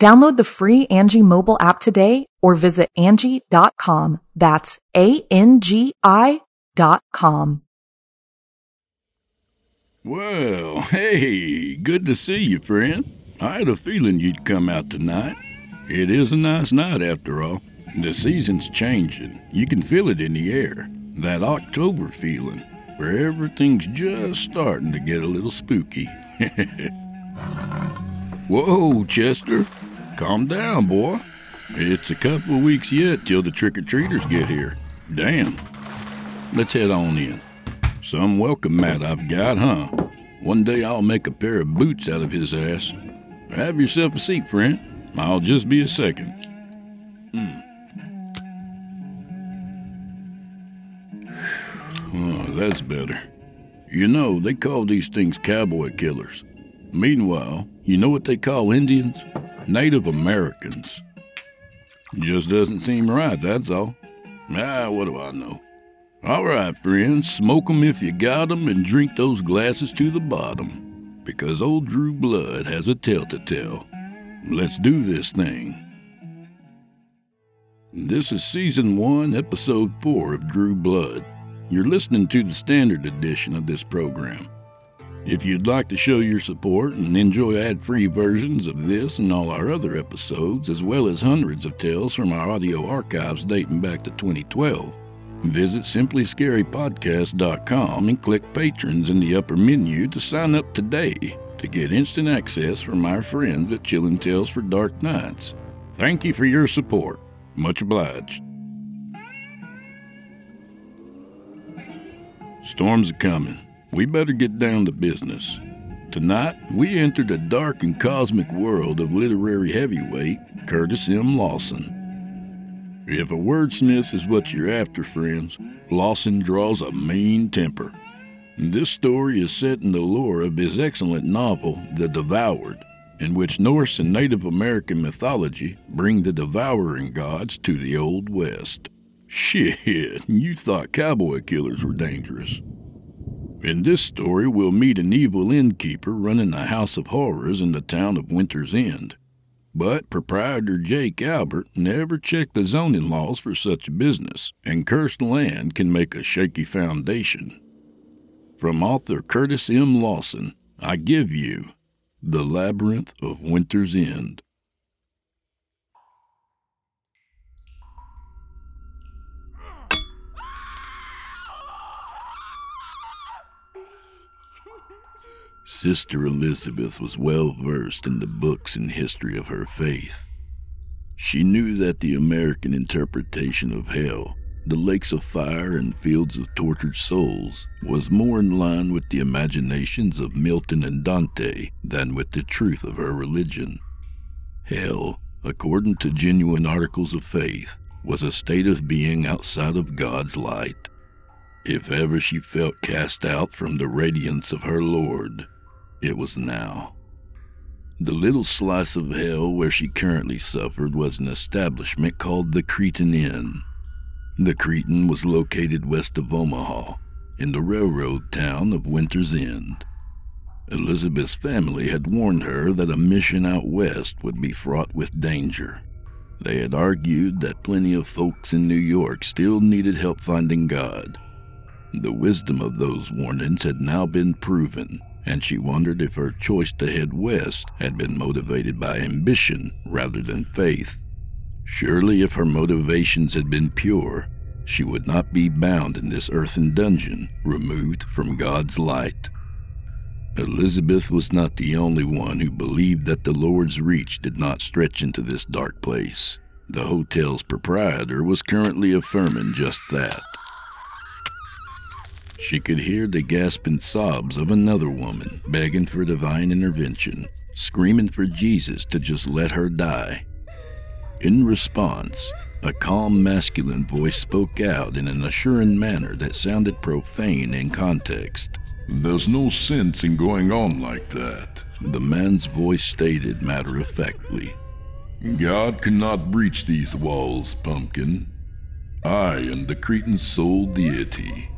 Download the free Angie mobile app today or visit Angie.com. That's A-N-G-I dot com. Well, hey, good to see you, friend. I had a feeling you'd come out tonight. It is a nice night after all. The season's changing. You can feel it in the air. That October feeling, where everything's just starting to get a little spooky. Whoa, Chester. Calm down, boy. It's a couple of weeks yet till the trick or treaters get here. Damn. Let's head on in. Some welcome mat I've got, huh? One day I'll make a pair of boots out of his ass. Have yourself a seat, friend. I'll just be a second. Hmm. Oh, that's better. You know, they call these things cowboy killers. Meanwhile, you know what they call Indians? Native Americans. Just doesn't seem right, that's all. Ah, what do I know? All right, friends, smoke 'em if you got 'em and drink those glasses to the bottom. Because old Drew Blood has a tale to tell. Let's do this thing. This is Season 1, Episode 4 of Drew Blood. You're listening to the standard edition of this program. If you'd like to show your support and enjoy ad free versions of this and all our other episodes, as well as hundreds of tales from our audio archives dating back to 2012, visit simplyscarypodcast.com and click Patrons in the upper menu to sign up today to get instant access from our friends at Chilling Tales for Dark Nights. Thank you for your support. Much obliged. Storms are coming. We better get down to business. Tonight, we enter the dark and cosmic world of literary heavyweight Curtis M. Lawson. If a wordsmith is what you're after, friends, Lawson draws a mean temper. This story is set in the lore of his excellent novel, The Devoured, in which Norse and Native American mythology bring the devouring gods to the Old West. Shit, you thought cowboy killers were dangerous. In this story, we'll meet an evil innkeeper running a house of horrors in the town of Winter's End. But proprietor Jake Albert never checked the zoning laws for such a business, and cursed land can make a shaky foundation. From author Curtis M. Lawson, I give you The Labyrinth of Winter's End. Sister Elizabeth was well versed in the books and history of her faith. She knew that the American interpretation of hell, the lakes of fire and fields of tortured souls, was more in line with the imaginations of Milton and Dante than with the truth of her religion. Hell, according to genuine articles of faith, was a state of being outside of God's light. If ever she felt cast out from the radiance of her Lord, it was now. The little slice of hell where she currently suffered was an establishment called the Cretan Inn. The Cretan was located west of Omaha, in the railroad town of Winter's End. Elizabeth's family had warned her that a mission out west would be fraught with danger. They had argued that plenty of folks in New York still needed help finding God. The wisdom of those warnings had now been proven, and she wondered if her choice to head west had been motivated by ambition rather than faith. Surely, if her motivations had been pure, she would not be bound in this earthen dungeon, removed from God's light. Elizabeth was not the only one who believed that the Lord's reach did not stretch into this dark place. The hotel's proprietor was currently affirming just that. She could hear the gasping sobs of another woman begging for divine intervention, screaming for Jesus to just let her die. In response, a calm masculine voice spoke out in an assuring manner that sounded profane in context. There's no sense in going on like that. The man's voice stated matter of factly. God cannot breach these walls, Pumpkin. I am the Cretan sole deity.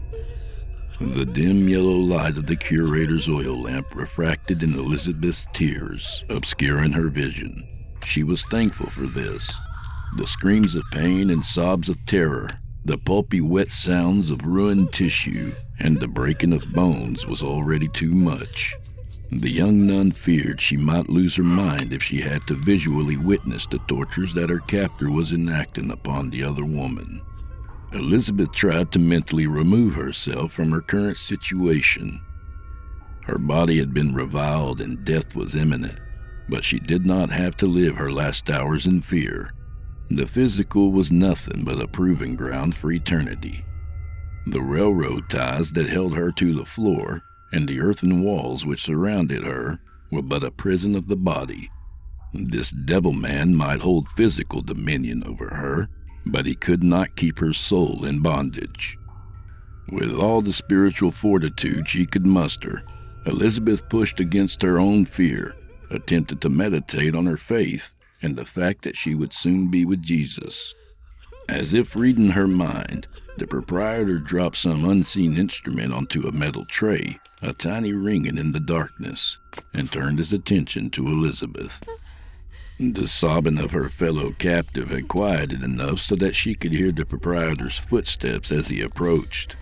The dim yellow light of the curator's oil lamp refracted in Elizabeth's tears, obscuring her vision. She was thankful for this. The screams of pain and sobs of terror, the pulpy wet sounds of ruined tissue, and the breaking of bones was already too much. The young nun feared she might lose her mind if she had to visually witness the tortures that her captor was enacting upon the other woman. Elizabeth tried to mentally remove herself from her current situation. Her body had been reviled and death was imminent, but she did not have to live her last hours in fear. The physical was nothing but a proving ground for eternity. The railroad ties that held her to the floor and the earthen walls which surrounded her were but a prison of the body. This devil man might hold physical dominion over her, but he could not keep her soul in bondage. With all the spiritual fortitude she could muster, Elizabeth pushed against her own fear, attempted to meditate on her faith, and the fact that she would soon be with Jesus. As if reading her mind, the proprietor dropped some unseen instrument onto a metal tray, a tiny ringing in the darkness, and turned his attention to Elizabeth. The sobbing of her fellow captive had quieted enough so that she could hear the proprietor's footsteps as he approached.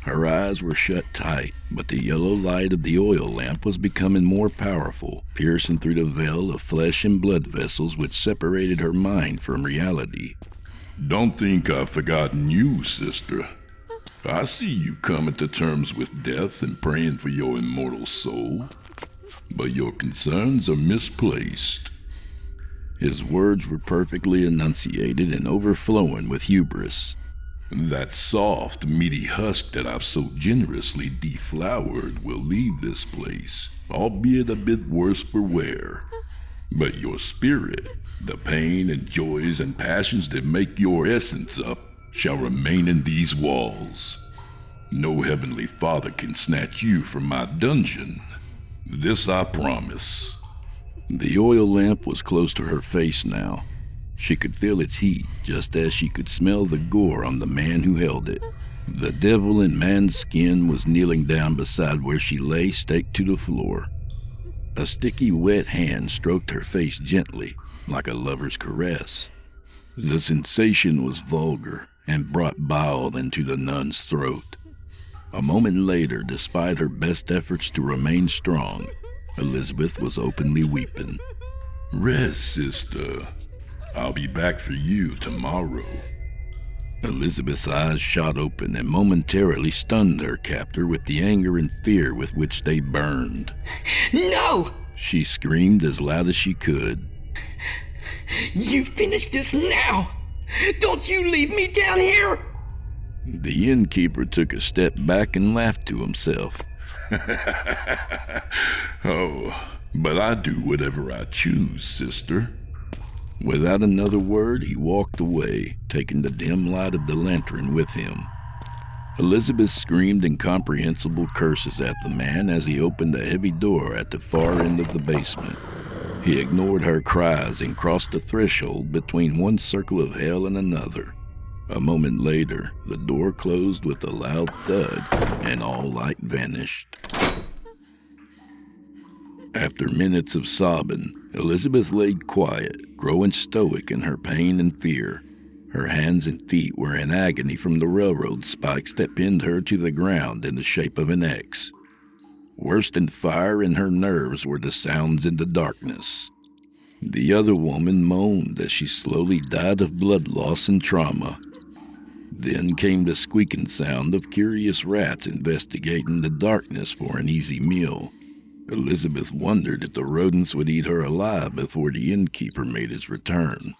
Her eyes were shut tight, but the yellow light of the oil lamp was becoming more powerful, piercing through the veil of flesh and blood vessels which separated her mind from reality. Don't think I've forgotten you, sister. I see you coming to terms with death and praying for your immortal soul. But your concerns are misplaced. His words were perfectly enunciated and overflowing with hubris. That soft, meaty husk that I've so generously deflowered will leave this place, albeit a bit worse for wear. But your spirit, the pain and joys and passions that make your essence up, shall remain in these walls. No heavenly father can snatch you from my dungeon. This I promise. The oil lamp was close to her face now, she could feel its heat just as she could smell the gore on the man who held it. The devil in man's skin was kneeling down beside where she lay, staked to the floor. A sticky, wet hand stroked her face gently, like a lover's caress. The sensation was vulgar and brought bile into the nun's throat. A moment later, despite her best efforts to remain strong, Elizabeth was openly weeping. Rest, sister, I'll be back for you tomorrow. Elizabeth's eyes shot open and momentarily stunned her captor with the anger and fear with which they burned. No! She screamed as loud as she could. You finish this now! Don't you leave me down here! The innkeeper took a step back and laughed to himself. oh, but I do whatever I choose, sister. Without another word, he walked away, taking the dim light of the lantern with him. Elizabeth screamed incomprehensible curses at the man as he opened a heavy door at the far end of the basement. He ignored her cries and crossed the threshold between one circle of hell and another. A moment later, the door closed with a loud thud and all light vanished. After minutes of sobbing, Elizabeth laid quiet, growing stoic in her pain and fear. Her hands and feet were in agony from the railroad spikes that pinned her to the ground in the shape of an X. Worse than fire in her nerves were the sounds in the darkness. The other woman moaned as she slowly died of blood loss and trauma. Then came the squeaking sound of curious rats investigating the darkness for an easy meal. Elizabeth wondered if the rodents would eat her alive before the innkeeper made his return.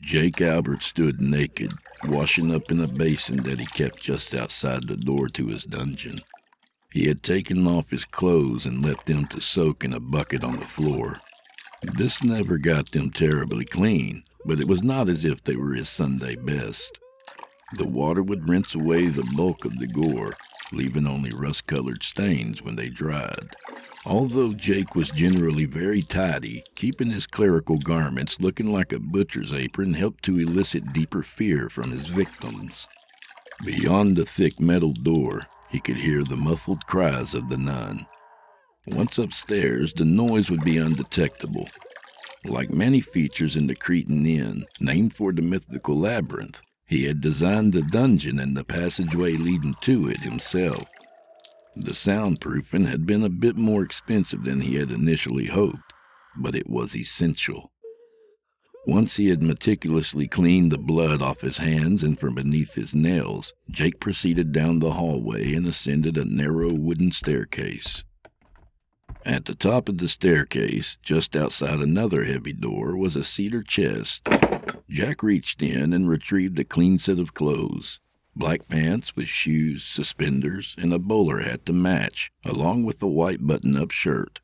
Jake Albert stood naked, washing up in a basin that he kept just outside the door to his dungeon. He had taken off his clothes and left them to soak in a bucket on the floor. This never got them terribly clean, but it was not as if they were his Sunday best. The water would rinse away the bulk of the gore, leaving only rust colored stains when they dried. Although Jake was generally very tidy, keeping his clerical garments looking like a butcher's apron helped to elicit deeper fear from his victims. Beyond the thick metal door, he could hear the muffled cries of the nun. Once upstairs, the noise would be undetectable. Like many features in the Cretan Inn, named for the mythical labyrinth, he had designed the dungeon and the passageway leading to it himself. The soundproofing had been a bit more expensive than he had initially hoped, but it was essential. Once he had meticulously cleaned the blood off his hands and from beneath his nails, Jake proceeded down the hallway and ascended a narrow wooden staircase. At the top of the staircase, just outside another heavy door, was a cedar chest. Jack reached in and retrieved a clean set of clothes black pants with shoes, suspenders, and a bowler hat to match, along with a white button up shirt.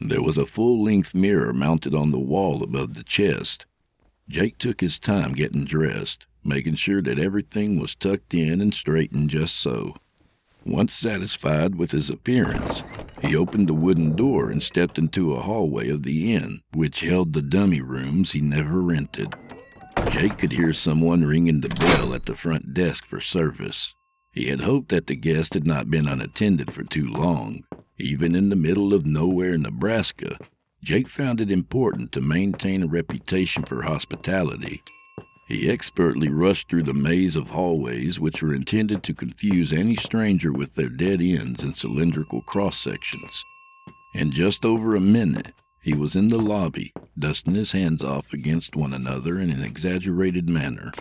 There was a full length mirror mounted on the wall above the chest. Jake took his time getting dressed, making sure that everything was tucked in and straightened just so. Once satisfied with his appearance, he opened a wooden door and stepped into a hallway of the inn, which held the dummy rooms he never rented. Jake could hear someone ringing the bell at the front desk for service. He had hoped that the guest had not been unattended for too long. Even in the middle of nowhere, Nebraska, Jake found it important to maintain a reputation for hospitality he expertly rushed through the maze of hallways which were intended to confuse any stranger with their dead ends and cylindrical cross sections. In just over a minute, he was in the lobby, dusting his hands off against one another in an exaggerated manner.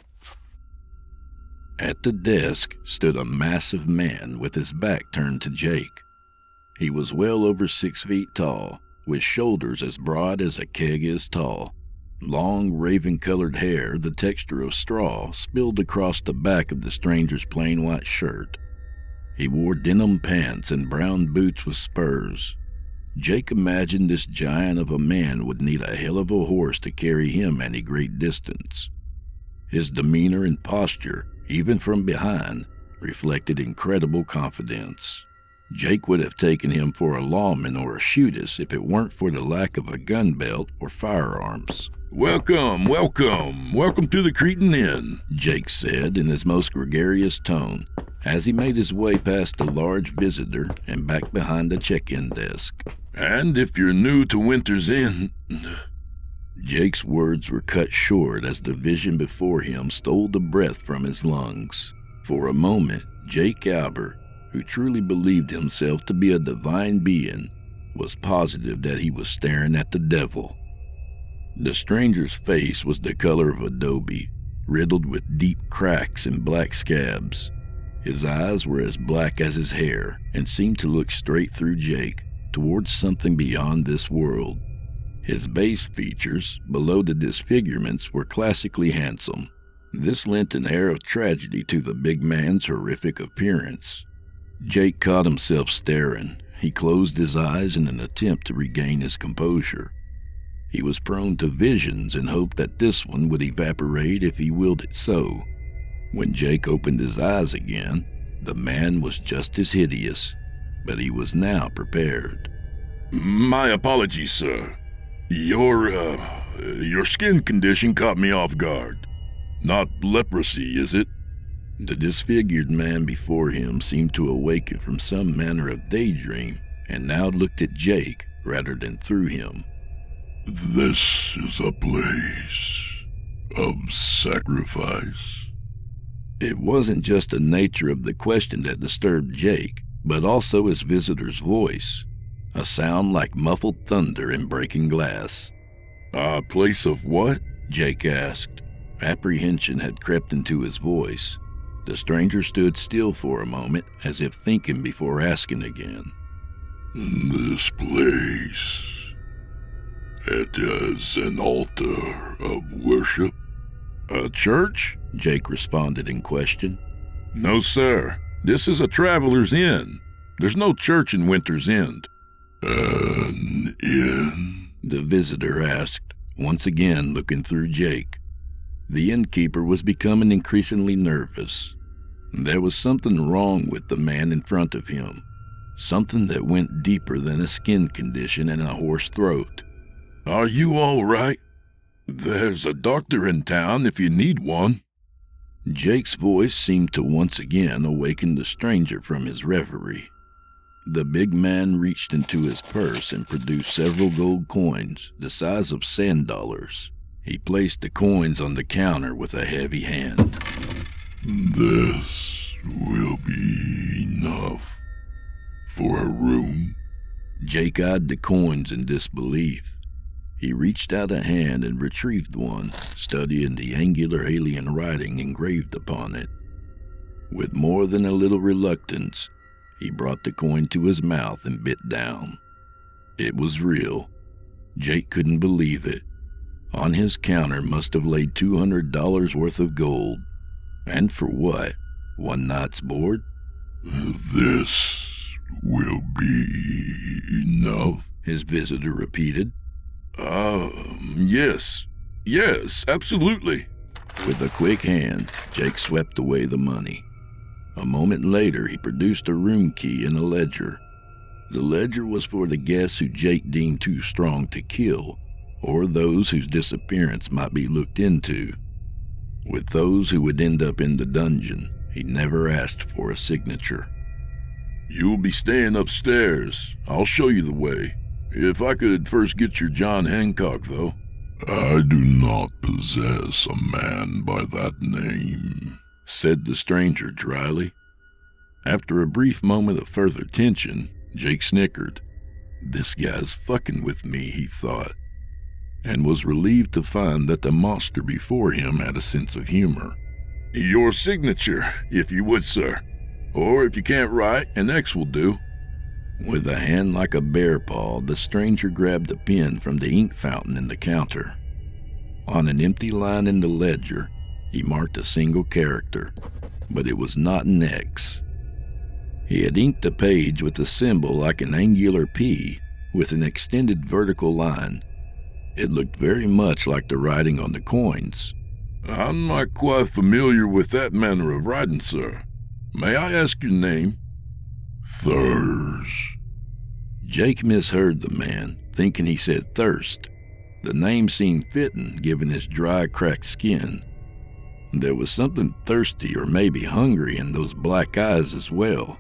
At the desk stood a massive man with his back turned to Jake. He was well over six feet tall, with shoulders as broad as a keg is tall. Long, raven colored hair, the texture of straw, spilled across the back of the stranger's plain white shirt. He wore denim pants and brown boots with spurs. Jake imagined this giant of a man would need a hell of a horse to carry him any great distance. His demeanor and posture, even from behind, reflected incredible confidence. Jake would have taken him for a lawman or a shootist if it weren't for the lack of a gun belt or firearms. Welcome, welcome, welcome to the Cretan Inn, Jake said in his most gregarious tone as he made his way past the large visitor and back behind the check in desk. And if you're new to Winter's End. Jake's words were cut short as the vision before him stole the breath from his lungs. For a moment, Jake Albert, who truly believed himself to be a divine being, was positive that he was staring at the devil. The stranger's face was the color of adobe, riddled with deep cracks and black scabs. His eyes were as black as his hair and seemed to look straight through Jake towards something beyond this world. His base features, below the disfigurements, were classically handsome. This lent an air of tragedy to the big man's horrific appearance. Jake caught himself staring. He closed his eyes in an attempt to regain his composure. He was prone to visions and hoped that this one would evaporate if he willed it so. When Jake opened his eyes again, the man was just as hideous, but he was now prepared. My apologies, sir. Your, uh, your skin condition caught me off guard. Not leprosy, is it? The disfigured man before him seemed to awaken from some manner of daydream and now looked at Jake rather than through him. This is a place of sacrifice. It wasn't just the nature of the question that disturbed Jake, but also his visitor's voice, a sound like muffled thunder and breaking glass. A place of what? Jake asked. Apprehension had crept into his voice. The stranger stood still for a moment, as if thinking before asking again. This place. It is an altar of worship. A church? Jake responded in question. No, sir. This is a traveler's inn. There's no church in Winter's End. An inn? The visitor asked, once again looking through Jake. The innkeeper was becoming increasingly nervous. There was something wrong with the man in front of him, something that went deeper than a skin condition and a hoarse throat. Are you all right? There's a doctor in town if you need one. Jake's voice seemed to once again awaken the stranger from his reverie. The big man reached into his purse and produced several gold coins, the size of sand dollars. He placed the coins on the counter with a heavy hand. This will be enough for a room. Jake eyed the coins in disbelief. He reached out a hand and retrieved one, studying the angular alien writing engraved upon it. With more than a little reluctance, he brought the coin to his mouth and bit down. It was real. Jake couldn't believe it. On his counter must have laid $200 worth of gold. And for what? One night's board? This will be enough, his visitor repeated. Um, yes. Yes, absolutely. With a quick hand, Jake swept away the money. A moment later, he produced a room key and a ledger. The ledger was for the guests who Jake deemed too strong to kill, or those whose disappearance might be looked into. With those who would end up in the dungeon, he never asked for a signature. You'll be staying upstairs. I'll show you the way. If I could first get your John Hancock, though. I do not possess a man by that name, said the stranger dryly. After a brief moment of further tension, Jake snickered. This guy's fucking with me, he thought and was relieved to find that the monster before him had a sense of humor. Your signature, if you would, sir. Or if you can't write, an X will do. With a hand like a bear paw, the stranger grabbed a pen from the ink fountain in the counter. On an empty line in the ledger, he marked a single character, but it was not an X. He had inked the page with a symbol like an angular P with an extended vertical line it looked very much like the writing on the coins. I'm not quite familiar with that manner of writing, sir. May I ask your name? Thurs. Jake misheard the man, thinking he said thirst. The name seemed fitting given his dry, cracked skin. There was something thirsty or maybe hungry in those black eyes as well.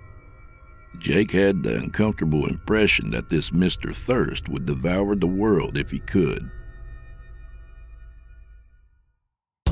Jake had the uncomfortable impression that this Mr. Thirst would devour the world if he could.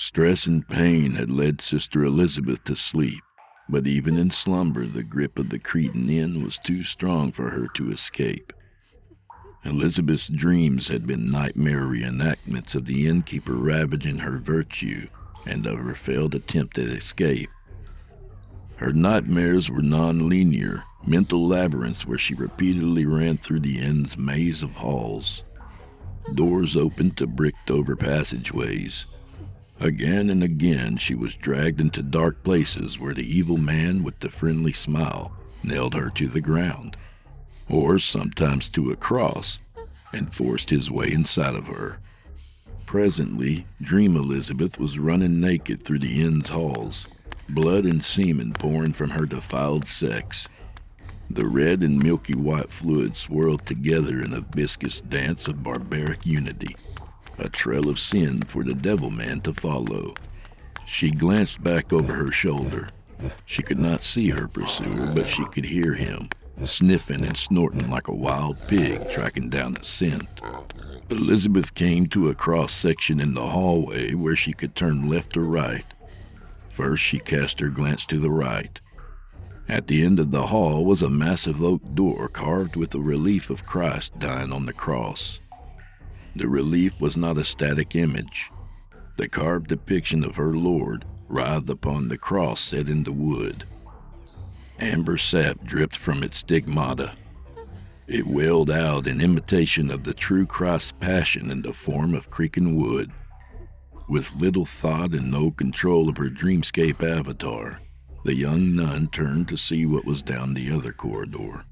Stress and pain had led Sister Elizabeth to sleep, but even in slumber, the grip of the Cretan Inn was too strong for her to escape. Elizabeth's dreams had been nightmare reenactments of the innkeeper ravaging her virtue and of her failed attempt at escape. Her nightmares were non-linear, mental labyrinths where she repeatedly ran through the inn's maze of halls. Doors opened to bricked over passageways. Again and again she was dragged into dark places where the evil man with the friendly smile nailed her to the ground, or sometimes to a cross, and forced his way inside of her. Presently, Dream Elizabeth was running naked through the inn's halls, blood and semen pouring from her defiled sex. The red and milky white fluid swirled together in a viscous dance of barbaric unity, a trail of sin for the devil man to follow. She glanced back over her shoulder. She could not see her pursuer, but she could hear him, sniffing and snorting like a wild pig tracking down a scent. Elizabeth came to a cross section in the hallway where she could turn left or right. First, she cast her glance to the right. At the end of the hall was a massive oak door carved with a relief of Christ dying on the cross. The relief was not a static image. The carved depiction of her Lord writhed upon the cross set in the wood. Amber sap dripped from its stigmata. It wailed out in imitation of the true Christ's passion in the form of creaking wood. With little thought and no control of her dreamscape avatar, the young nun turned to see what was down the other corridor.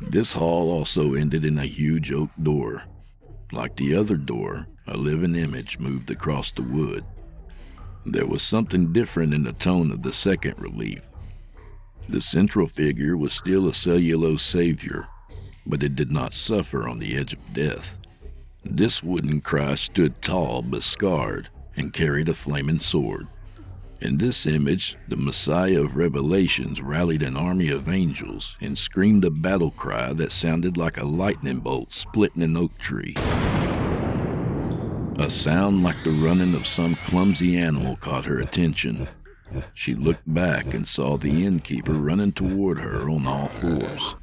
This hall also ended in a huge oak door. Like the other door, a living image moved across the wood. There was something different in the tone of the second relief. The central figure was still a cellulose savior, but it did not suffer on the edge of death. This wooden Christ stood tall but scarred and carried a flaming sword. In this image, the Messiah of Revelations rallied an army of angels and screamed a battle cry that sounded like a lightning bolt splitting an oak tree. A sound like the running of some clumsy animal caught her attention. She looked back and saw the innkeeper running toward her on all fours.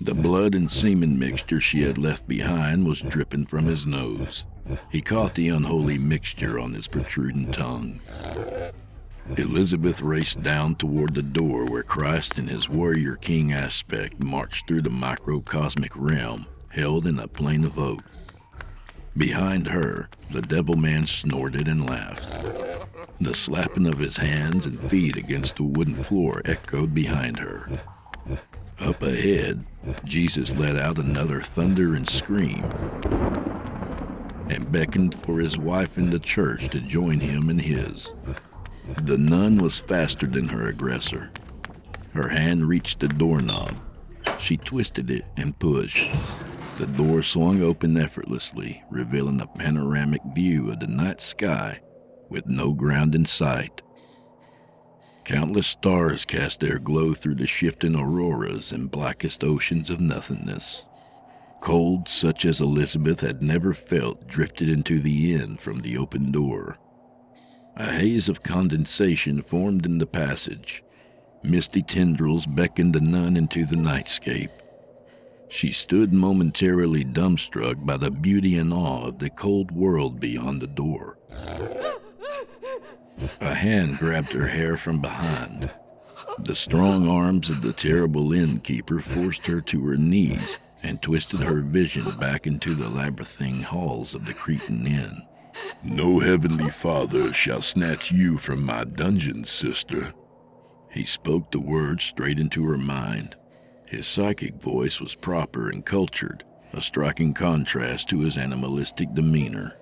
The blood and semen mixture she had left behind was dripping from his nose. He caught the unholy mixture on his protruding tongue. Elizabeth raced down toward the door where Christ in his warrior king aspect marched through the microcosmic realm, held in a plane of oak. Behind her, the devil man snorted and laughed. The slapping of his hands and feet against the wooden floor echoed behind her. Up ahead, Jesus let out another thunder and scream and beckoned for his wife in the church to join him in his. The nun was faster than her aggressor. Her hand reached the doorknob. She twisted it and pushed. The door swung open effortlessly, revealing a panoramic view of the night sky with no ground in sight. Countless stars cast their glow through the shifting auroras and blackest oceans of nothingness. Cold such as Elizabeth had never felt drifted into the inn from the open door. A haze of condensation formed in the passage. Misty tendrils beckoned the nun into the nightscape. She stood momentarily dumbstruck by the beauty and awe of the cold world beyond the door. A hand grabbed her hair from behind. The strong arms of the terrible innkeeper forced her to her knees and twisted her vision back into the labyrinthine halls of the Cretan Inn. No heavenly father shall snatch you from my dungeon, sister. He spoke the words straight into her mind. His psychic voice was proper and cultured, a striking contrast to his animalistic demeanor.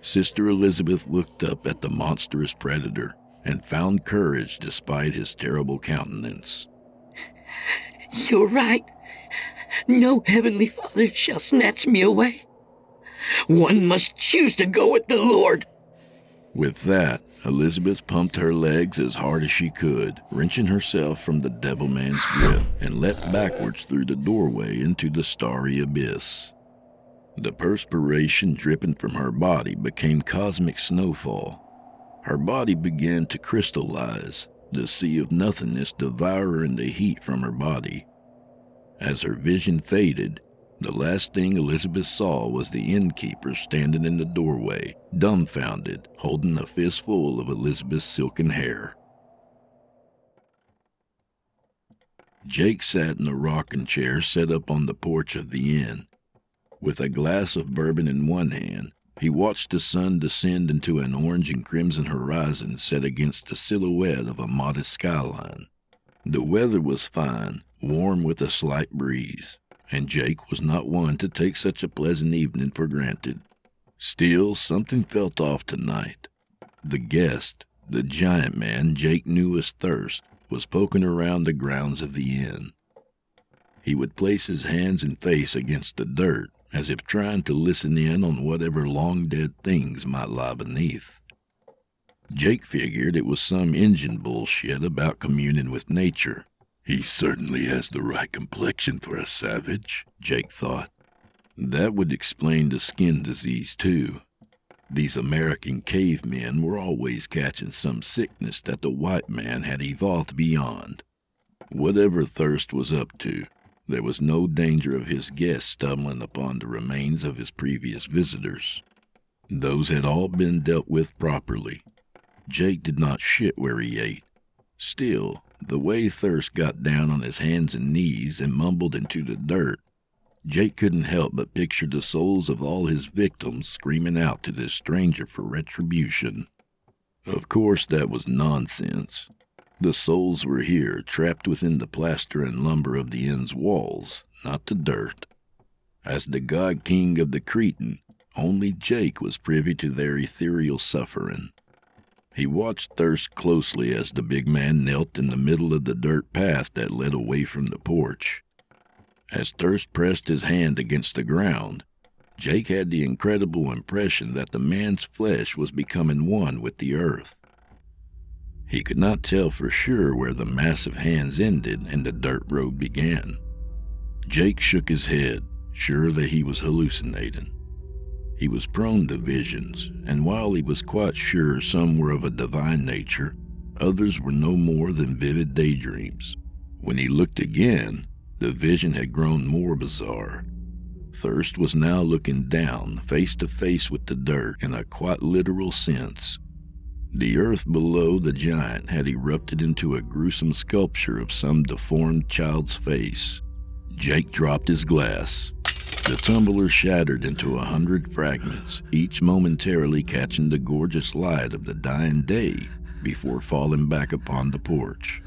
Sister Elizabeth looked up at the monstrous predator and found courage despite his terrible countenance. You're right. No heavenly father shall snatch me away. One must choose to go with the Lord. With that, Elizabeth pumped her legs as hard as she could, wrenching herself from the devil man's grip, and leapt backwards through the doorway into the starry abyss. The perspiration dripping from her body became cosmic snowfall. Her body began to crystallize, the sea of nothingness devouring the heat from her body. As her vision faded, the last thing Elizabeth saw was the innkeeper standing in the doorway, dumbfounded, holding a fistful of Elizabeth's silken hair. Jake sat in a rocking chair set up on the porch of the inn. With a glass of bourbon in one hand, he watched the sun descend into an orange and crimson horizon set against the silhouette of a modest skyline. The weather was fine, warm with a slight breeze and Jake was not one to take such a pleasant evening for granted. Still, something felt off tonight. The guest, the giant man Jake knew as Thirst, was poking around the grounds of the inn. He would place his hands and face against the dirt, as if trying to listen in on whatever long dead things might lie beneath. Jake figured it was some Injun bullshit about communing with nature, he certainly has the right complexion for a savage, Jake thought. That would explain the skin disease, too. These American cavemen were always catching some sickness that the white man had evolved beyond. Whatever Thirst was up to, there was no danger of his guests stumbling upon the remains of his previous visitors. Those had all been dealt with properly. Jake did not shit where he ate. Still, the way Thirst got down on his hands and knees and mumbled into the dirt, Jake couldn't help but picture the souls of all his victims screaming out to this stranger for retribution. Of course, that was nonsense. The souls were here, trapped within the plaster and lumber of the inn's walls, not the dirt. As the god king of the Cretan, only Jake was privy to their ethereal suffering. He watched Thirst closely as the big man knelt in the middle of the dirt path that led away from the porch. As Thirst pressed his hand against the ground, Jake had the incredible impression that the man's flesh was becoming one with the earth. He could not tell for sure where the massive hands ended and the dirt road began. Jake shook his head, sure that he was hallucinating. He was prone to visions, and while he was quite sure some were of a divine nature, others were no more than vivid daydreams. When he looked again, the vision had grown more bizarre. Thirst was now looking down, face to face with the dirt, in a quite literal sense. The earth below the giant had erupted into a gruesome sculpture of some deformed child's face. Jake dropped his glass, the tumbler shattered into a hundred fragments, each momentarily catching the gorgeous light of the dying day before falling back upon the porch.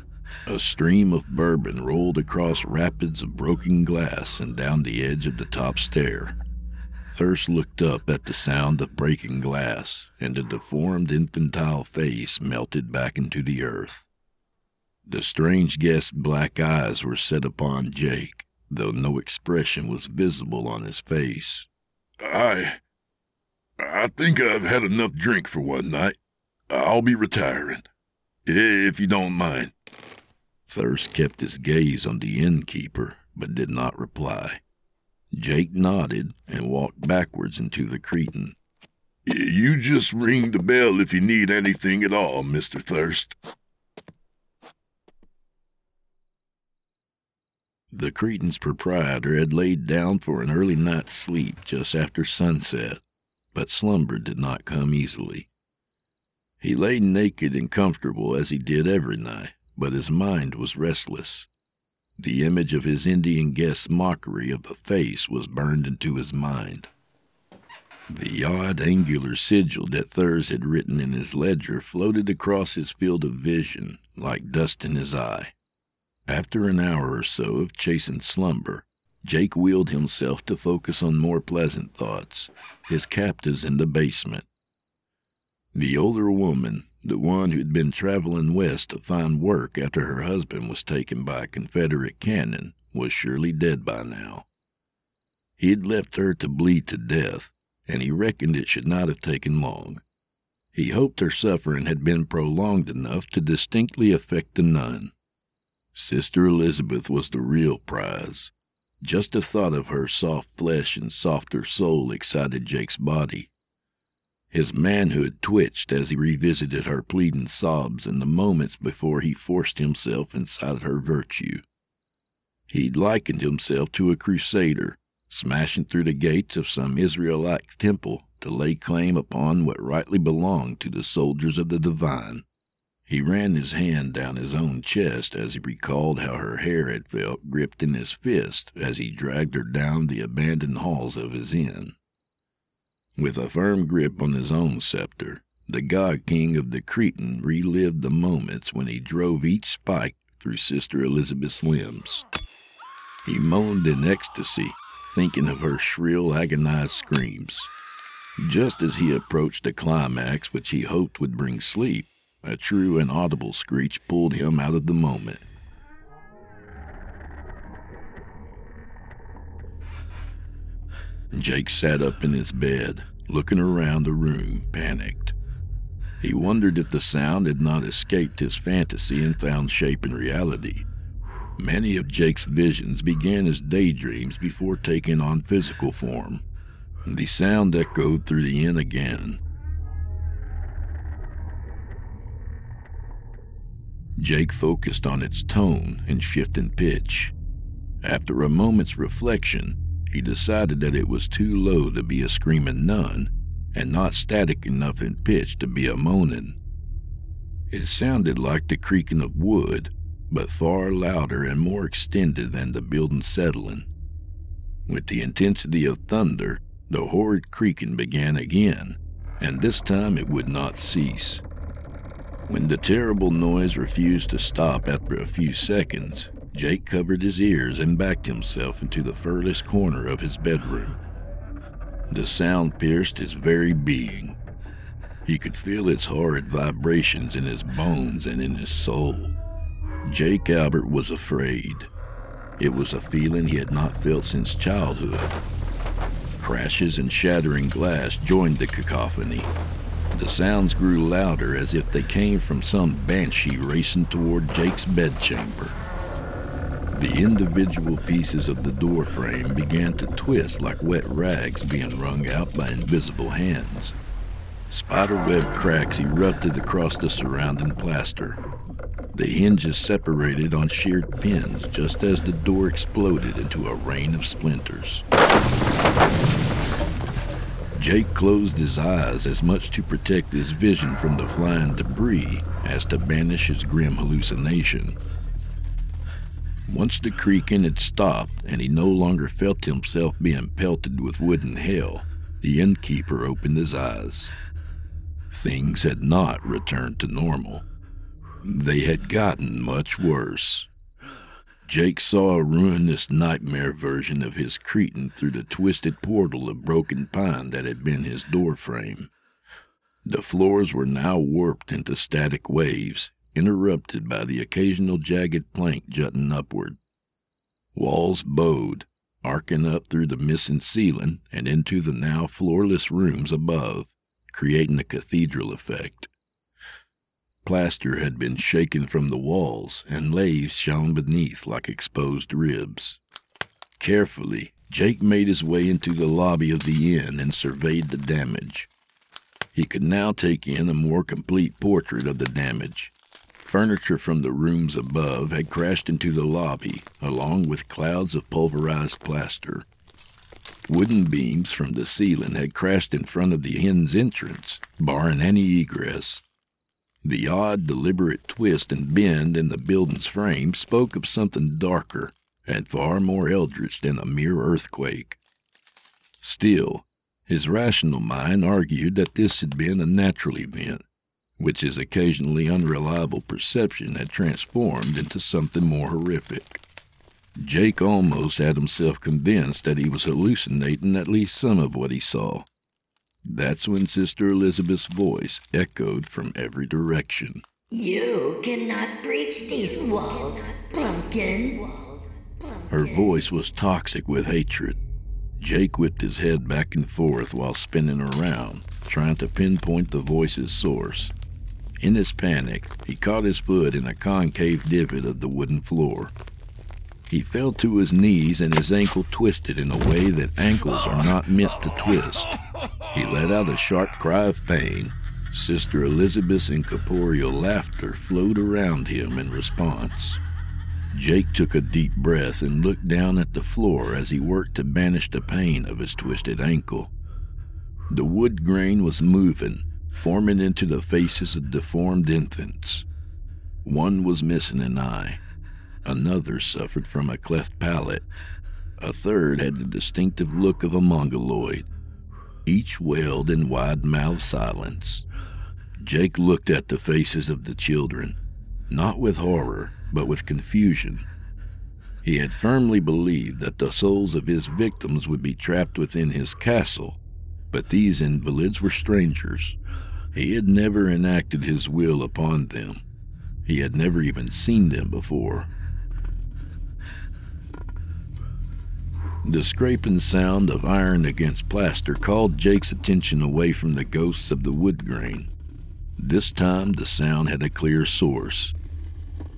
A stream of bourbon rolled across rapids of broken glass and down the edge of the top stair. Thirst looked up at the sound of breaking glass, and the deformed infantile face melted back into the earth. The strange guest's black eyes were set upon Jake, though no expression was visible on his face. I. I think I've had enough drink for one night. I'll be retiring. If you don't mind. Thirst kept his gaze on the innkeeper, but did not reply. Jake nodded and walked backwards into the Cretan. You just ring the bell if you need anything at all, Mr. Thirst. The Cretan's proprietor had laid down for an early night's sleep just after sunset, but slumber did not come easily. He lay naked and comfortable as he did every night, but his mind was restless. The image of his Indian guest's mockery of the face was burned into his mind. The odd angular sigil that Thurs had written in his ledger floated across his field of vision like dust in his eye. After an hour or so of chastened slumber, Jake wheeled himself to focus on more pleasant thoughts his captives in the basement. The older woman, the one who'd been traveling west to find work after her husband was taken by Confederate cannon, was surely dead by now. He had left her to bleed to death, and he reckoned it should not have taken long. He hoped her suffering had been prolonged enough to distinctly affect the nun. Sister Elizabeth was the real prize. Just the thought of her soft flesh and softer soul excited Jake's body. His manhood twitched as he revisited her pleading sobs and the moments before he forced himself inside her virtue. He'd likened himself to a crusader, smashing through the gates of some Israelite temple to lay claim upon what rightly belonged to the soldiers of the divine. He ran his hand down his own chest as he recalled how her hair had felt gripped in his fist as he dragged her down the abandoned halls of his inn. With a firm grip on his own scepter, the god king of the Cretan relived the moments when he drove each spike through Sister Elizabeth's limbs. He moaned in ecstasy, thinking of her shrill, agonized screams. Just as he approached the climax which he hoped would bring sleep, a true and audible screech pulled him out of the moment. Jake sat up in his bed, looking around the room, panicked. He wondered if the sound had not escaped his fantasy and found shape in reality. Many of Jake's visions began as daydreams before taking on physical form. The sound echoed through the inn again. Jake focused on its tone and shift in pitch. After a moment's reflection, he decided that it was too low to be a screaming nun and not static enough in pitch to be a moaning. It sounded like the creaking of wood, but far louder and more extended than the building settling. With the intensity of thunder, the horrid creaking began again, and this time it would not cease. When the terrible noise refused to stop after a few seconds, Jake covered his ears and backed himself into the furthest corner of his bedroom. The sound pierced his very being. He could feel its horrid vibrations in his bones and in his soul. Jake Albert was afraid. It was a feeling he had not felt since childhood. Crashes and shattering glass joined the cacophony. The sounds grew louder as if they came from some banshee racing toward Jake's bedchamber. The individual pieces of the door frame began to twist like wet rags being wrung out by invisible hands. Spiderweb cracks erupted across the surrounding plaster. The hinges separated on sheared pins just as the door exploded into a rain of splinters. Jake closed his eyes as much to protect his vision from the flying debris as to banish his grim hallucination. Once the creaking had stopped and he no longer felt himself being pelted with wooden hail, the innkeeper opened his eyes. Things had not returned to normal. They had gotten much worse. Jake saw a ruinous nightmare version of his Cretan through the twisted portal of broken pine that had been his doorframe. The floors were now warped into static waves, interrupted by the occasional jagged plank jutting upward. Walls bowed, arcing up through the missing ceiling and into the now floorless rooms above, creating a cathedral effect. Plaster had been shaken from the walls, and laths shone beneath like exposed ribs. Carefully, Jake made his way into the lobby of the inn and surveyed the damage. He could now take in a more complete portrait of the damage. Furniture from the rooms above had crashed into the lobby, along with clouds of pulverized plaster. Wooden beams from the ceiling had crashed in front of the inn's entrance, barring any egress. The odd, deliberate twist and bend in the building's frame spoke of something darker and far more eldritch than a mere earthquake. Still, his rational mind argued that this had been a natural event, which his occasionally unreliable perception had transformed into something more horrific. Jake almost had himself convinced that he was hallucinating at least some of what he saw. That's when Sister Elizabeth's voice echoed from every direction. You cannot breach these walls, pumpkin. Her voice was toxic with hatred. Jake whipped his head back and forth while spinning around, trying to pinpoint the voice's source. In his panic, he caught his foot in a concave divot of the wooden floor. He fell to his knees and his ankle twisted in a way that ankles are not meant to twist. He let out a sharp cry of pain. Sister Elizabeth's incorporeal laughter flowed around him in response. Jake took a deep breath and looked down at the floor as he worked to banish the pain of his twisted ankle. The wood grain was moving, forming into the faces of deformed infants. One was missing an eye. Another suffered from a cleft palate. A third had the distinctive look of a mongoloid. Each wailed in wide mouthed silence. Jake looked at the faces of the children, not with horror, but with confusion. He had firmly believed that the souls of his victims would be trapped within his castle, but these invalids were strangers. He had never enacted his will upon them. He had never even seen them before. The scraping sound of iron against plaster called Jake's attention away from the ghosts of the wood grain. This time the sound had a clear source.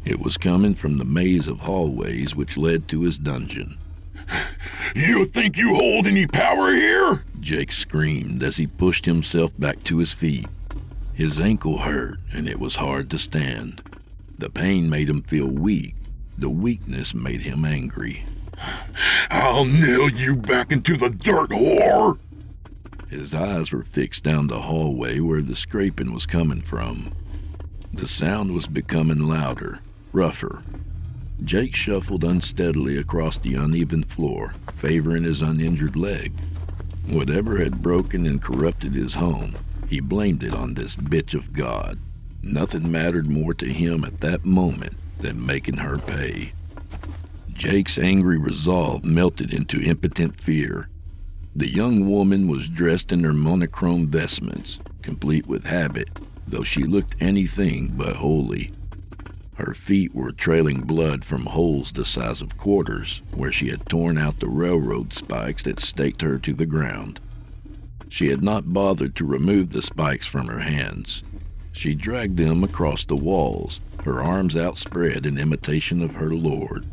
It was coming from the maze of hallways which led to his dungeon. You think you hold any power here? Jake screamed as he pushed himself back to his feet. His ankle hurt, and it was hard to stand. The pain made him feel weak. The weakness made him angry. I'll nail you back into the dirt, whore! His eyes were fixed down the hallway where the scraping was coming from. The sound was becoming louder, rougher. Jake shuffled unsteadily across the uneven floor, favoring his uninjured leg. Whatever had broken and corrupted his home, he blamed it on this bitch of God. Nothing mattered more to him at that moment than making her pay. Jake's angry resolve melted into impotent fear. The young woman was dressed in her monochrome vestments, complete with habit, though she looked anything but holy. Her feet were trailing blood from holes the size of quarters, where she had torn out the railroad spikes that staked her to the ground. She had not bothered to remove the spikes from her hands. She dragged them across the walls, her arms outspread in imitation of her lord.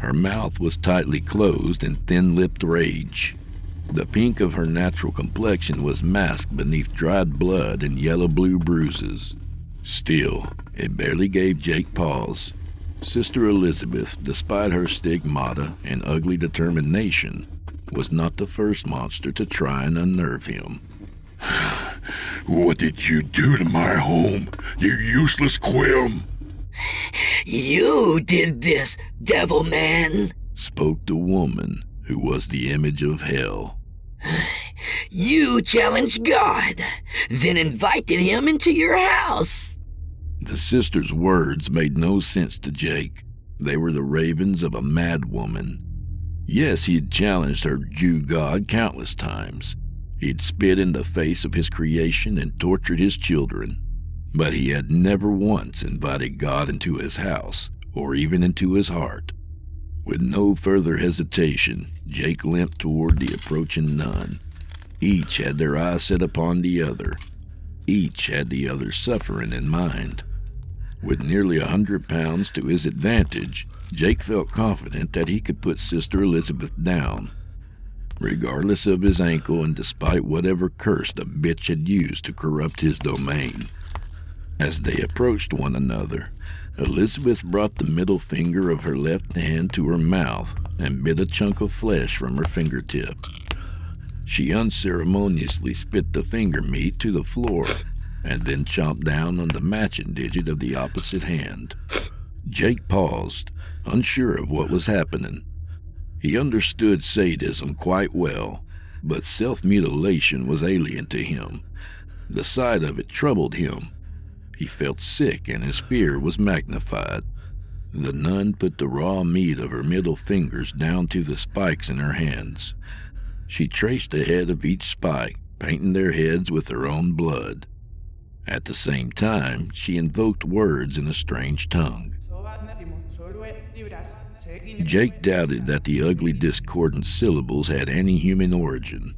Her mouth was tightly closed in thin lipped rage. The pink of her natural complexion was masked beneath dried blood and yellow blue bruises. Still, it barely gave Jake pause. Sister Elizabeth, despite her stigmata and ugly determination, was not the first monster to try and unnerve him. What did you do to my home, you useless quim? You did this, devil man, spoke the woman who was the image of hell. You challenged God, then invited him into your house. The sister's words made no sense to Jake. They were the ravings of a mad woman. Yes, he had challenged her Jew God countless times. He'd spit in the face of his creation and tortured his children. But he had never once invited God into his house, or even into his heart. With no further hesitation, Jake limped toward the approaching nun. Each had their eyes set upon the other. Each had the other's suffering in mind. With nearly a hundred pounds to his advantage, Jake felt confident that he could put Sister Elizabeth down. Regardless of his ankle and despite whatever curse the bitch had used to corrupt his domain. As they approached one another, Elizabeth brought the middle finger of her left hand to her mouth and bit a chunk of flesh from her fingertip. She unceremoniously spit the finger meat to the floor and then chomped down on the matching digit of the opposite hand. Jake paused, unsure of what was happening. He understood sadism quite well, but self mutilation was alien to him. The sight of it troubled him. He felt sick and his fear was magnified. The nun put the raw meat of her middle fingers down to the spikes in her hands. She traced the head of each spike, painting their heads with her own blood. At the same time, she invoked words in a strange tongue. Jake doubted that the ugly discordant syllables had any human origin.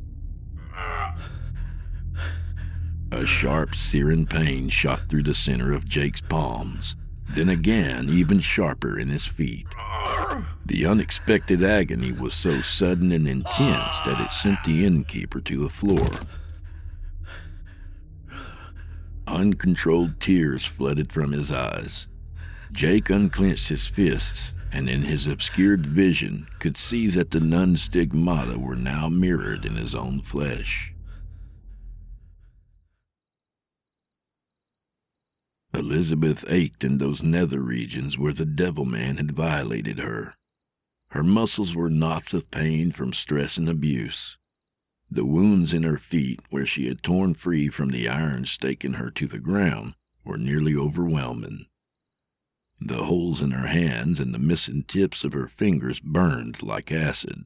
A sharp, searing pain shot through the center of Jake's palms, then again, even sharper in his feet. The unexpected agony was so sudden and intense that it sent the innkeeper to the floor. Uncontrolled tears flooded from his eyes. Jake unclenched his fists and in his obscured vision could see that the nun's stigmata were now mirrored in his own flesh. Elizabeth ached in those nether regions where the devil man had violated her. Her muscles were knots of pain from stress and abuse. The wounds in her feet, where she had torn free from the iron staking her to the ground, were nearly overwhelming. The holes in her hands and the missing tips of her fingers burned like acid.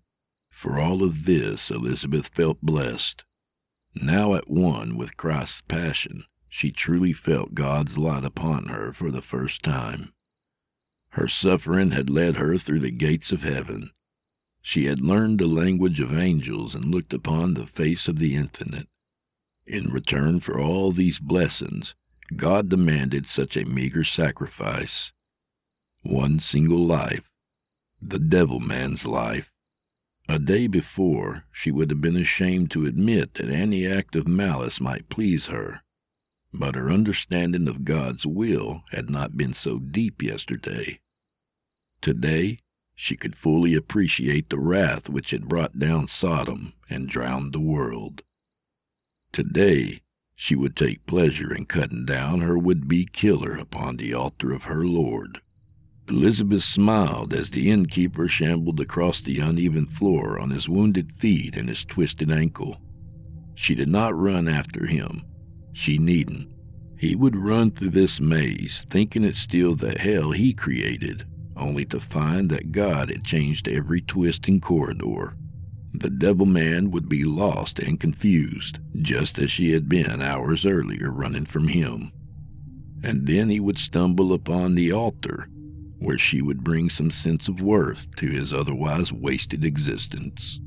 For all of this, Elizabeth felt blessed. Now at one with Christ's passion, she truly felt God's light upon her for the first time. Her suffering had led her through the gates of heaven. She had learned the language of angels and looked upon the face of the infinite. In return for all these blessings, God demanded such a meager sacrifice one single life, the devil man's life. A day before, she would have been ashamed to admit that any act of malice might please her, but her understanding of God's will had not been so deep yesterday. Today, she could fully appreciate the wrath which had brought down Sodom and drowned the world. Today, she would take pleasure in cutting down her would be killer upon the altar of her Lord. Elizabeth smiled as the innkeeper shambled across the uneven floor on his wounded feet and his twisted ankle. She did not run after him. She needn't. He would run through this maze, thinking it still the hell he created, only to find that God had changed every twisting corridor. The devil man would be lost and confused, just as she had been hours earlier running from him. And then he would stumble upon the altar where she would bring some sense of worth to his otherwise wasted existence.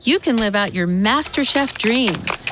You can live out your MasterChef dreams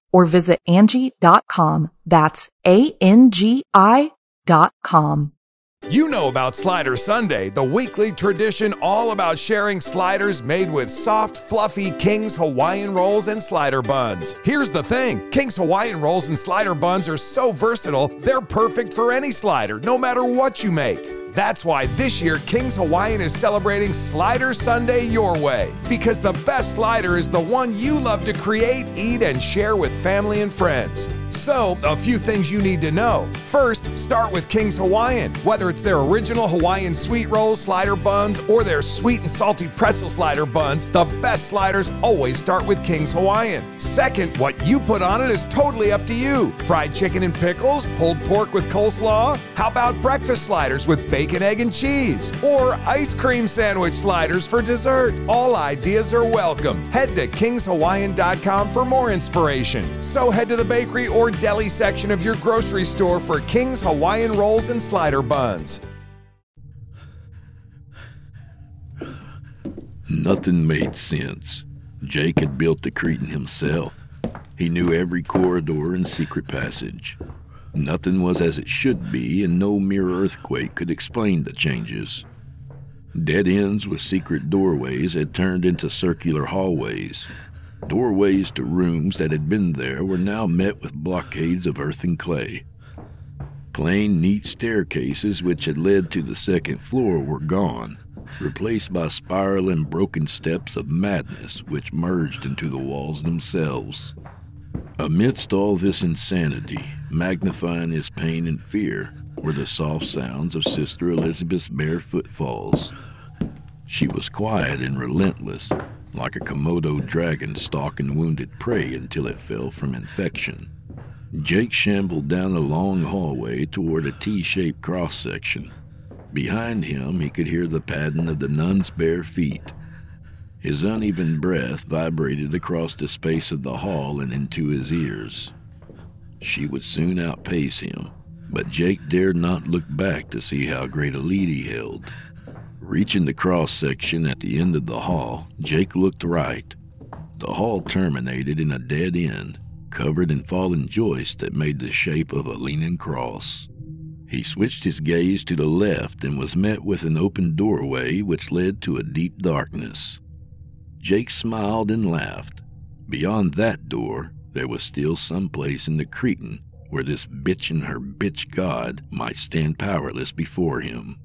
or visit Angi.com. That's A-N-G-I dot com. You know about Slider Sunday, the weekly tradition all about sharing sliders made with soft, fluffy King's Hawaiian rolls and slider buns. Here's the thing King's Hawaiian rolls and slider buns are so versatile, they're perfect for any slider, no matter what you make. That's why this year King's Hawaiian is celebrating Slider Sunday your way. Because the best slider is the one you love to create, eat, and share with family and friends. So, a few things you need to know. First, start with King's Hawaiian. Whether it's their original Hawaiian sweet roll slider buns or their sweet and salty pretzel slider buns, the best sliders always start with King's Hawaiian. Second, what you put on it is totally up to you. Fried chicken and pickles, pulled pork with coleslaw. How about breakfast sliders with bacon? Bacon, egg, and cheese, or ice cream sandwich sliders for dessert. All ideas are welcome. Head to kingshawaiian.com for more inspiration. So head to the bakery or deli section of your grocery store for King's Hawaiian rolls and slider buns. Nothing made sense. Jake had built the Cretan himself. He knew every corridor and secret passage. Nothing was as it should be, and no mere earthquake could explain the changes. Dead ends with secret doorways had turned into circular hallways. Doorways to rooms that had been there were now met with blockades of earth and clay. Plain, neat staircases which had led to the second floor were gone, replaced by spiraling broken steps of madness which merged into the walls themselves. Amidst all this insanity, magnifying his pain and fear, were the soft sounds of Sister Elizabeth's bare footfalls. She was quiet and relentless, like a Komodo dragon stalking wounded prey until it fell from infection. Jake shambled down a long hallway toward a T shaped cross section. Behind him, he could hear the padding of the nun's bare feet. His uneven breath vibrated across the space of the hall and into his ears. She would soon outpace him, but Jake dared not look back to see how great a lead he held. Reaching the cross section at the end of the hall, Jake looked right. The hall terminated in a dead end, covered in fallen joists that made the shape of a leaning cross. He switched his gaze to the left and was met with an open doorway which led to a deep darkness. Jake smiled and laughed. Beyond that door, there was still some place in the Cretan where this bitch and her bitch god might stand powerless before him.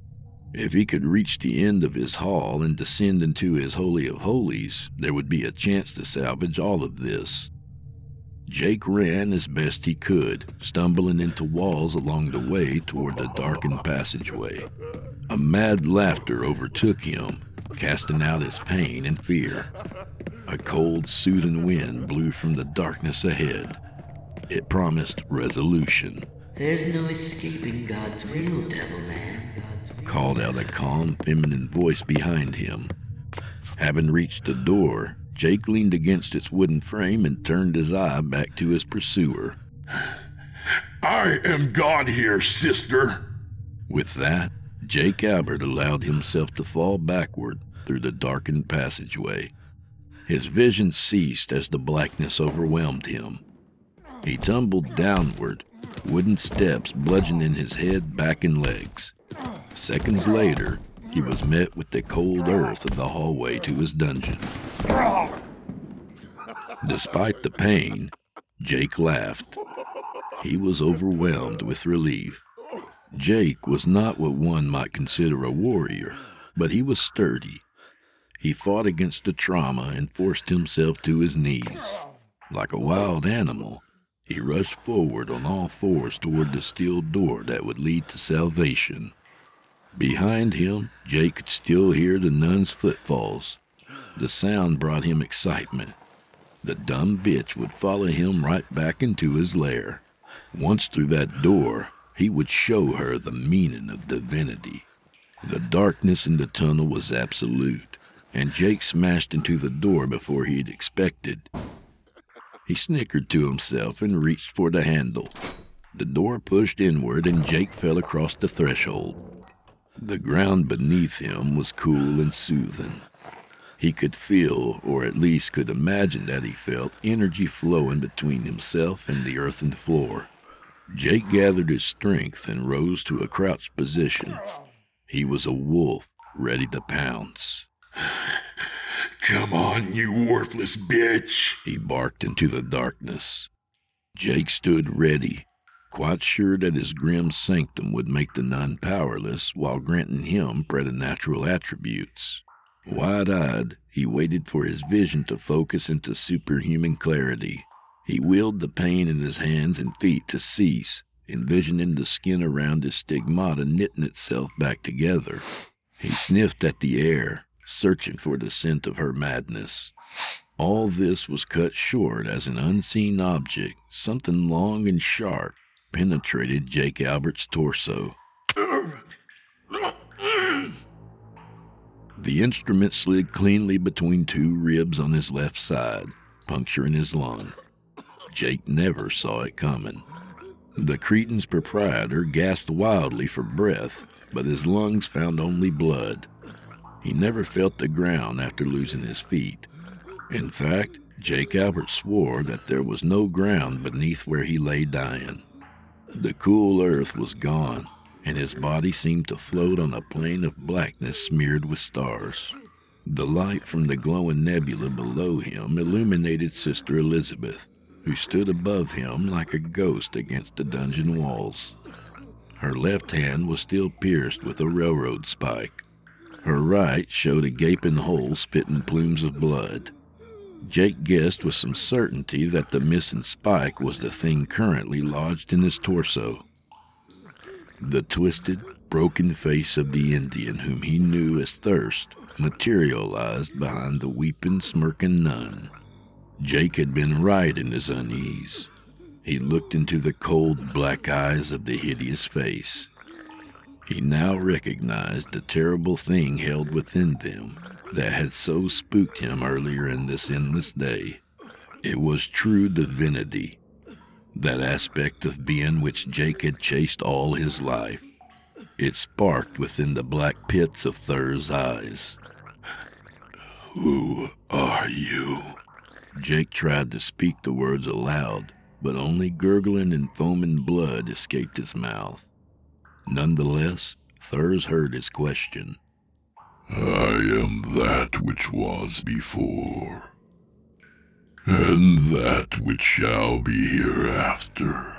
If he could reach the end of his hall and descend into his Holy of Holies, there would be a chance to salvage all of this. Jake ran as best he could, stumbling into walls along the way toward the darkened passageway. A mad laughter overtook him, casting out his pain and fear. A cold, soothing wind blew from the darkness ahead. It promised resolution. There's no escaping God's will, devil man. Called out a calm, feminine voice behind him. Having reached the door, Jake leaned against its wooden frame and turned his eye back to his pursuer. I am God here, sister. With that, Jake Albert allowed himself to fall backward through the darkened passageway. His vision ceased as the blackness overwhelmed him. He tumbled downward, wooden steps bludgeoning his head, back, and legs. Seconds later, he was met with the cold earth of the hallway to his dungeon. Despite the pain, Jake laughed. He was overwhelmed with relief. Jake was not what one might consider a warrior, but he was sturdy. He fought against the trauma and forced himself to his knees. Like a wild animal, he rushed forward on all fours toward the steel door that would lead to salvation. Behind him, Jake could still hear the nun's footfalls. The sound brought him excitement. The dumb bitch would follow him right back into his lair. Once through that door, he would show her the meaning of divinity. The darkness in the tunnel was absolute, and Jake smashed into the door before he'd expected. He snickered to himself and reached for the handle. The door pushed inward, and Jake fell across the threshold. The ground beneath him was cool and soothing. He could feel, or at least could imagine that he felt, energy flowing between himself and the earthen floor. Jake gathered his strength and rose to a crouched position. He was a wolf, ready to pounce. Come on, you worthless bitch, he barked into the darkness. Jake stood ready, quite sure that his grim sanctum would make the nun powerless while granting him preternatural attributes. Wide eyed, he waited for his vision to focus into superhuman clarity. He willed the pain in his hands and feet to cease, envisioning the skin around his stigmata knitting itself back together. He sniffed at the air, searching for the scent of her madness. All this was cut short as an unseen object, something long and sharp, penetrated Jake Albert's torso. The instrument slid cleanly between two ribs on his left side, puncturing his lung. Jake never saw it coming. The Cretan's proprietor gasped wildly for breath, but his lungs found only blood. He never felt the ground after losing his feet. In fact, Jake Albert swore that there was no ground beneath where he lay dying. The cool earth was gone, and his body seemed to float on a plain of blackness smeared with stars. The light from the glowing nebula below him illuminated Sister Elizabeth, who stood above him like a ghost against the dungeon walls. Her left hand was still pierced with a railroad spike. Her right showed a gaping hole spitting plumes of blood. Jake guessed with some certainty that the missing spike was the thing currently lodged in his torso. The twisted, broken face of the Indian whom he knew as Thirst materialized behind the weeping, smirking nun. Jake had been right in his unease. He looked into the cold black eyes of the hideous face. He now recognized the terrible thing held within them that had so spooked him earlier in this endless day. It was true divinity, that aspect of being which Jake had chased all his life. It sparked within the black pits of Thur's eyes. Who are you? Jake tried to speak the words aloud, but only gurgling and foaming blood escaped his mouth. Nonetheless, Thurs heard his question. I am that which was before, and that which shall be hereafter.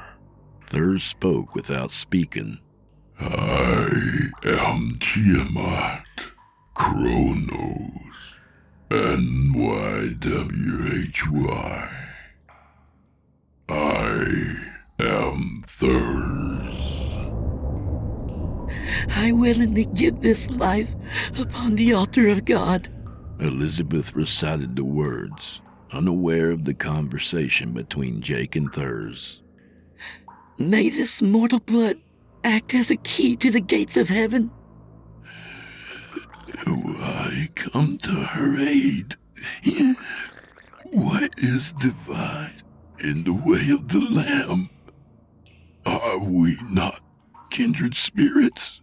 Thurs spoke without speaking. I am Tiamat, Kronos, N-Y-W-H-Y. I am Thurs. I willingly give this life upon the altar of God. Elizabeth recited the words, unaware of the conversation between Jake and Thurs. May this mortal blood act as a key to the gates of heaven. I come to her aid. What is divine in the way of the Lamb? Are we not kindred spirits?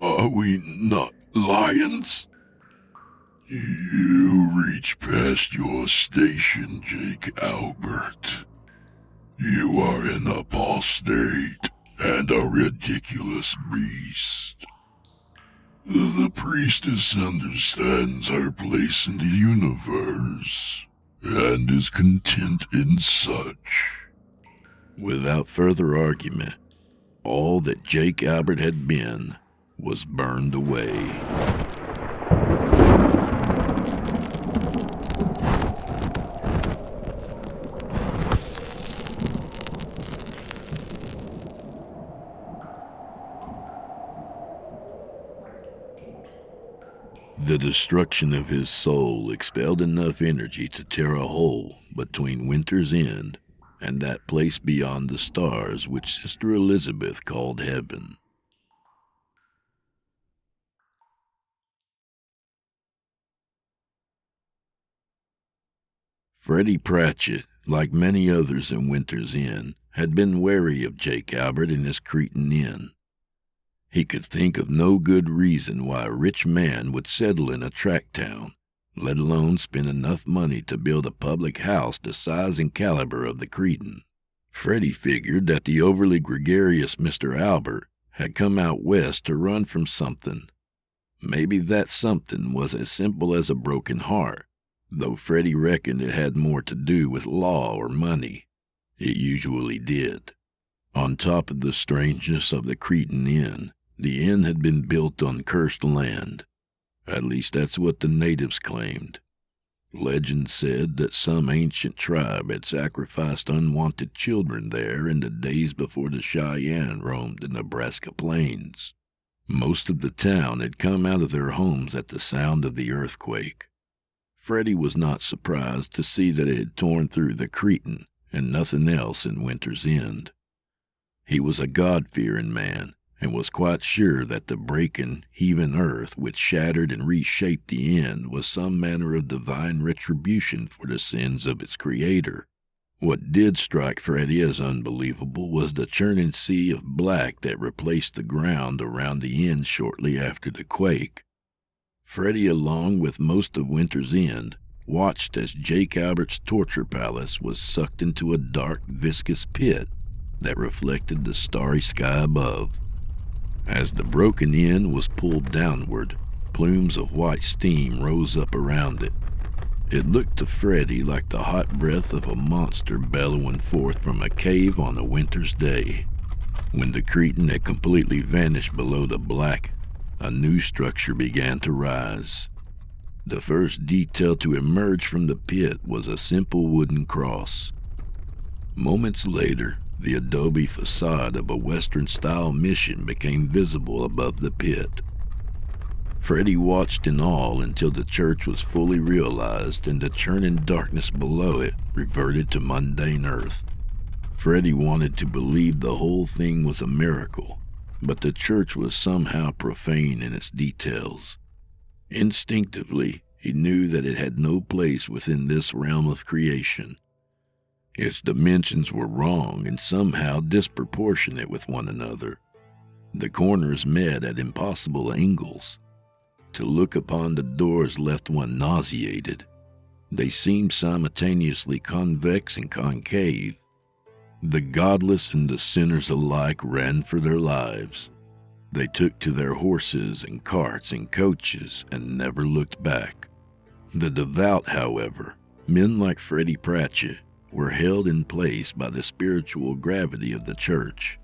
Are we not lions? You reach past your station, Jake Albert. You are an apostate and a ridiculous beast. The priestess understands her place in the universe and is content in such. Without further argument, all that Jake Albert had been was burned away. The destruction of his soul expelled enough energy to tear a hole between Winter's End and that place beyond the stars which Sister Elizabeth called heaven. Freddie Pratchett, like many others in Winter's End, had been wary of Jake Albert and his Cretan inn. He could think of no good reason why a rich man would settle in a tract town, let alone spend enough money to build a public house the size and caliber of the Cretan. Freddie figured that the overly gregarious Mr. Albert had come out west to run from something. Maybe that something was as simple as a broken heart, though Freddie reckoned it had more to do with law or money. It usually did. On top of the strangeness of the Cretan Inn, the inn had been built on cursed land. At least that's what the natives claimed. Legend said that some ancient tribe had sacrificed unwanted children there in the days before the Cheyenne roamed the Nebraska plains. Most of the town had come out of their homes at the sound of the earthquake. Freddie was not surprised to see that it had torn through the Cretan and nothing else in Winter's End. He was a God fearing man and was quite sure that the breaking, heaving earth which shattered and reshaped the end was some manner of divine retribution for the sins of its creator. What did strike Freddy as unbelievable was the churning sea of black that replaced the ground around the end shortly after the quake. Freddy, along with most of Winter's End, watched as Jake Albert's torture palace was sucked into a dark, viscous pit that reflected the starry sky above. As the broken end was pulled downward, plumes of white steam rose up around it. It looked to Freddy like the hot breath of a monster bellowing forth from a cave on a winter's day. When the Cretan had completely vanished below the black, a new structure began to rise. The first detail to emerge from the pit was a simple wooden cross. Moments later, the adobe facade of a Western style mission became visible above the pit. Freddy watched in awe until the church was fully realized and the churning darkness below it reverted to mundane earth. Freddy wanted to believe the whole thing was a miracle, but the church was somehow profane in its details. Instinctively, he knew that it had no place within this realm of creation. Its dimensions were wrong and somehow disproportionate with one another. The corners met at impossible angles. To look upon the doors left one nauseated. They seemed simultaneously convex and concave. The godless and the sinners alike ran for their lives. They took to their horses and carts and coaches and never looked back. The devout, however, men like Freddie Pratchett, were held in place by the spiritual gravity of the church.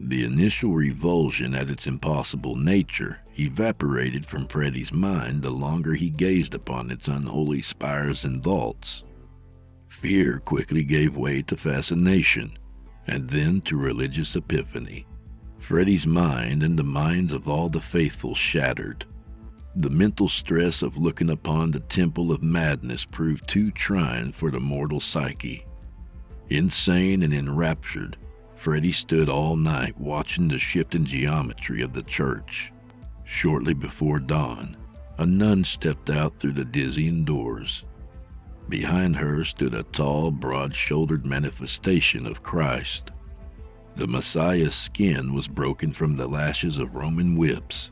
The initial revulsion at its impossible nature evaporated from Freddy's mind the longer he gazed upon its unholy spires and vaults. Fear quickly gave way to fascination, and then to religious epiphany. Freddy's mind and the minds of all the faithful shattered. The mental stress of looking upon the temple of madness proved too trying for the mortal psyche. Insane and enraptured, Freddy stood all night watching the shifting geometry of the church. Shortly before dawn, a nun stepped out through the dizzying doors. Behind her stood a tall, broad shouldered manifestation of Christ. The Messiah's skin was broken from the lashes of Roman whips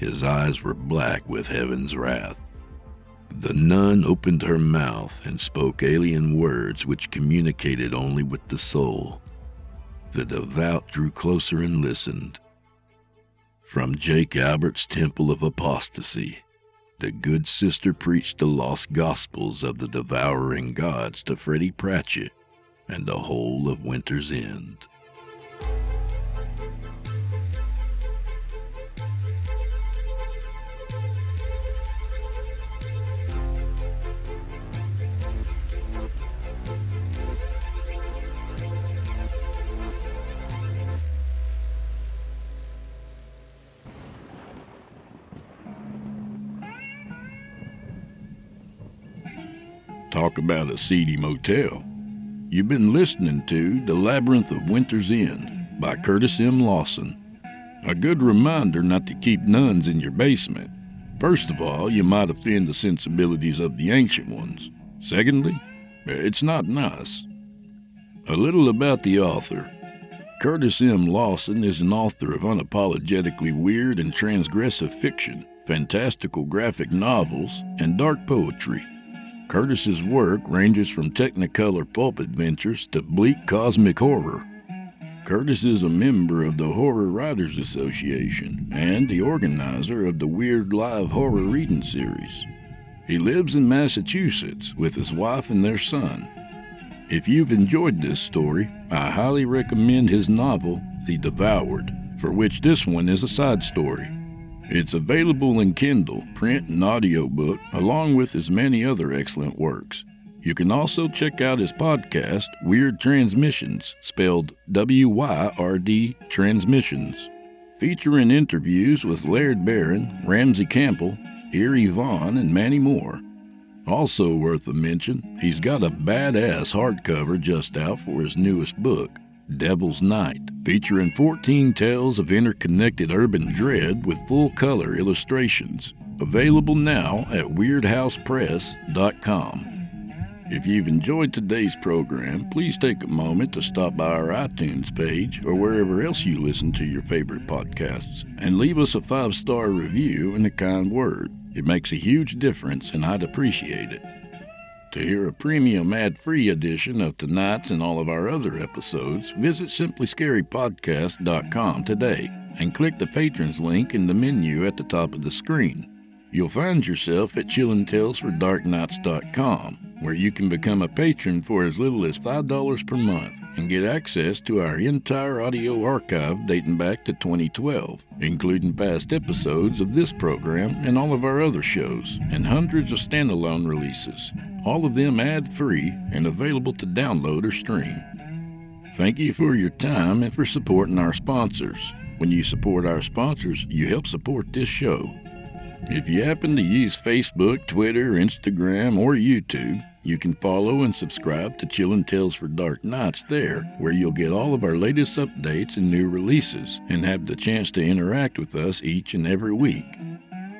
his eyes were black with heaven's wrath. The nun opened her mouth and spoke alien words which communicated only with the soul. The devout drew closer and listened. From Jake Albert's Temple of Apostasy, the good sister preached the lost gospels of the devouring gods to Freddie Pratchett and the whole of Winter's End. Talk about a seedy motel. You've been listening to The Labyrinth of Winter's End by Curtis M. Lawson. A good reminder not to keep nuns in your basement. First of all, you might offend the sensibilities of the ancient ones. Secondly, eh, it's not nice. A little about the author. Curtis M. Lawson is an author of unapologetically weird and transgressive fiction, fantastical graphic novels, and dark poetry. Curtis's work ranges from Technicolor pulp adventures to bleak cosmic horror. Curtis is a member of the Horror Writers Association and the organizer of the Weird Live Horror Reading Series. He lives in Massachusetts with his wife and their son. If you've enjoyed this story, I highly recommend his novel, The Devoured, for which this one is a side story. It's available in Kindle, print, and audiobook, along with his many other excellent works. You can also check out his podcast, Wyrd Transmissions, spelled W Y R D Transmissions, featuring interviews with Laird Barron, Ramsey Campbell, Eerie Von, and many more. Also worth a mention, he's got a badass hardcover just out for his newest book, Devil's Night, featuring 14 tales of interconnected urban dread with full color illustrations. Available now at WeirdHousePress.com. If you've enjoyed today's program, please take a moment to stop by our iTunes page or wherever else you listen to your favorite podcasts and leave us a five star review and a kind word. It makes a huge difference and I'd appreciate it. To hear a premium ad free edition of tonight's and all of our other episodes, visit simplyscarypodcast.com today and click the patrons link in the menu at the top of the screen. You'll find yourself at chillingtalesfordarknights.com, where you can become a patron for as little as $5 per month and get access to our entire audio archive dating back to 2012, including past episodes of this program and all of our other shows, and hundreds of standalone releases, all of them ad free and available to download or stream. Thank you for your time and for supporting our sponsors. When you support our sponsors, you help support this show. If you happen to use Facebook, Twitter, Instagram, or YouTube, you can follow and subscribe to Chillin' Tales for Dark Nights there, where you'll get all of our latest updates and new releases, and have the chance to interact with us each and every week.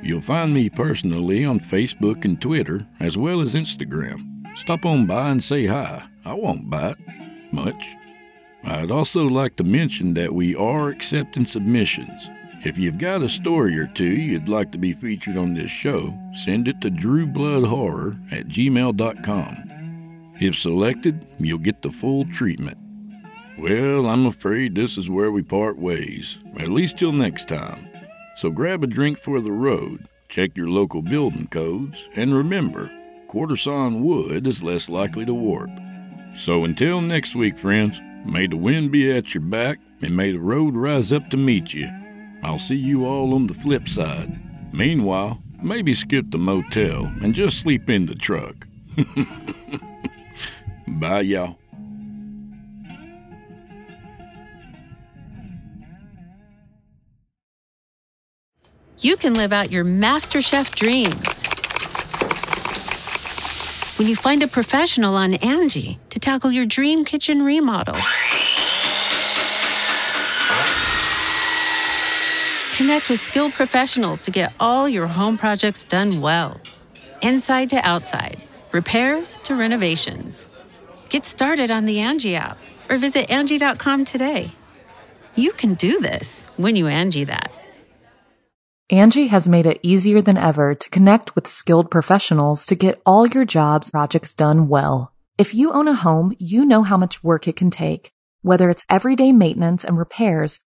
You'll find me personally on Facebook and Twitter, as well as Instagram. Stop on by and say hi. I won't bite much. I'd also like to mention that we are accepting submissions. If you've got a story or two you'd like to be featured on this show, send it to drewbloodhorror at gmail.com. If selected, you'll get the full treatment. Well, I'm afraid this is where we part ways, at least till next time. So grab a drink for the road, check your local building codes, and remember, quarter sawn wood is less likely to warp. So until next week, friends, may the wind be at your back and may the road rise up to meet you. I'll see you all on the flip side. Meanwhile, maybe skip the motel and just sleep in the truck. Bye, y'all. You can live out your MasterChef dreams when you find a professional on Angi to tackle your dream kitchen remodel. Connect with skilled professionals to get all your home projects done well. Inside to outside, repairs to renovations. Get started on the Angi app or visit Angi.com today. You can do this when you Angi that. Angi has made it easier than ever to connect with skilled professionals to get all your jobs projects done well. If you own a home, you know how much work it can take, whether it's everyday maintenance and repairs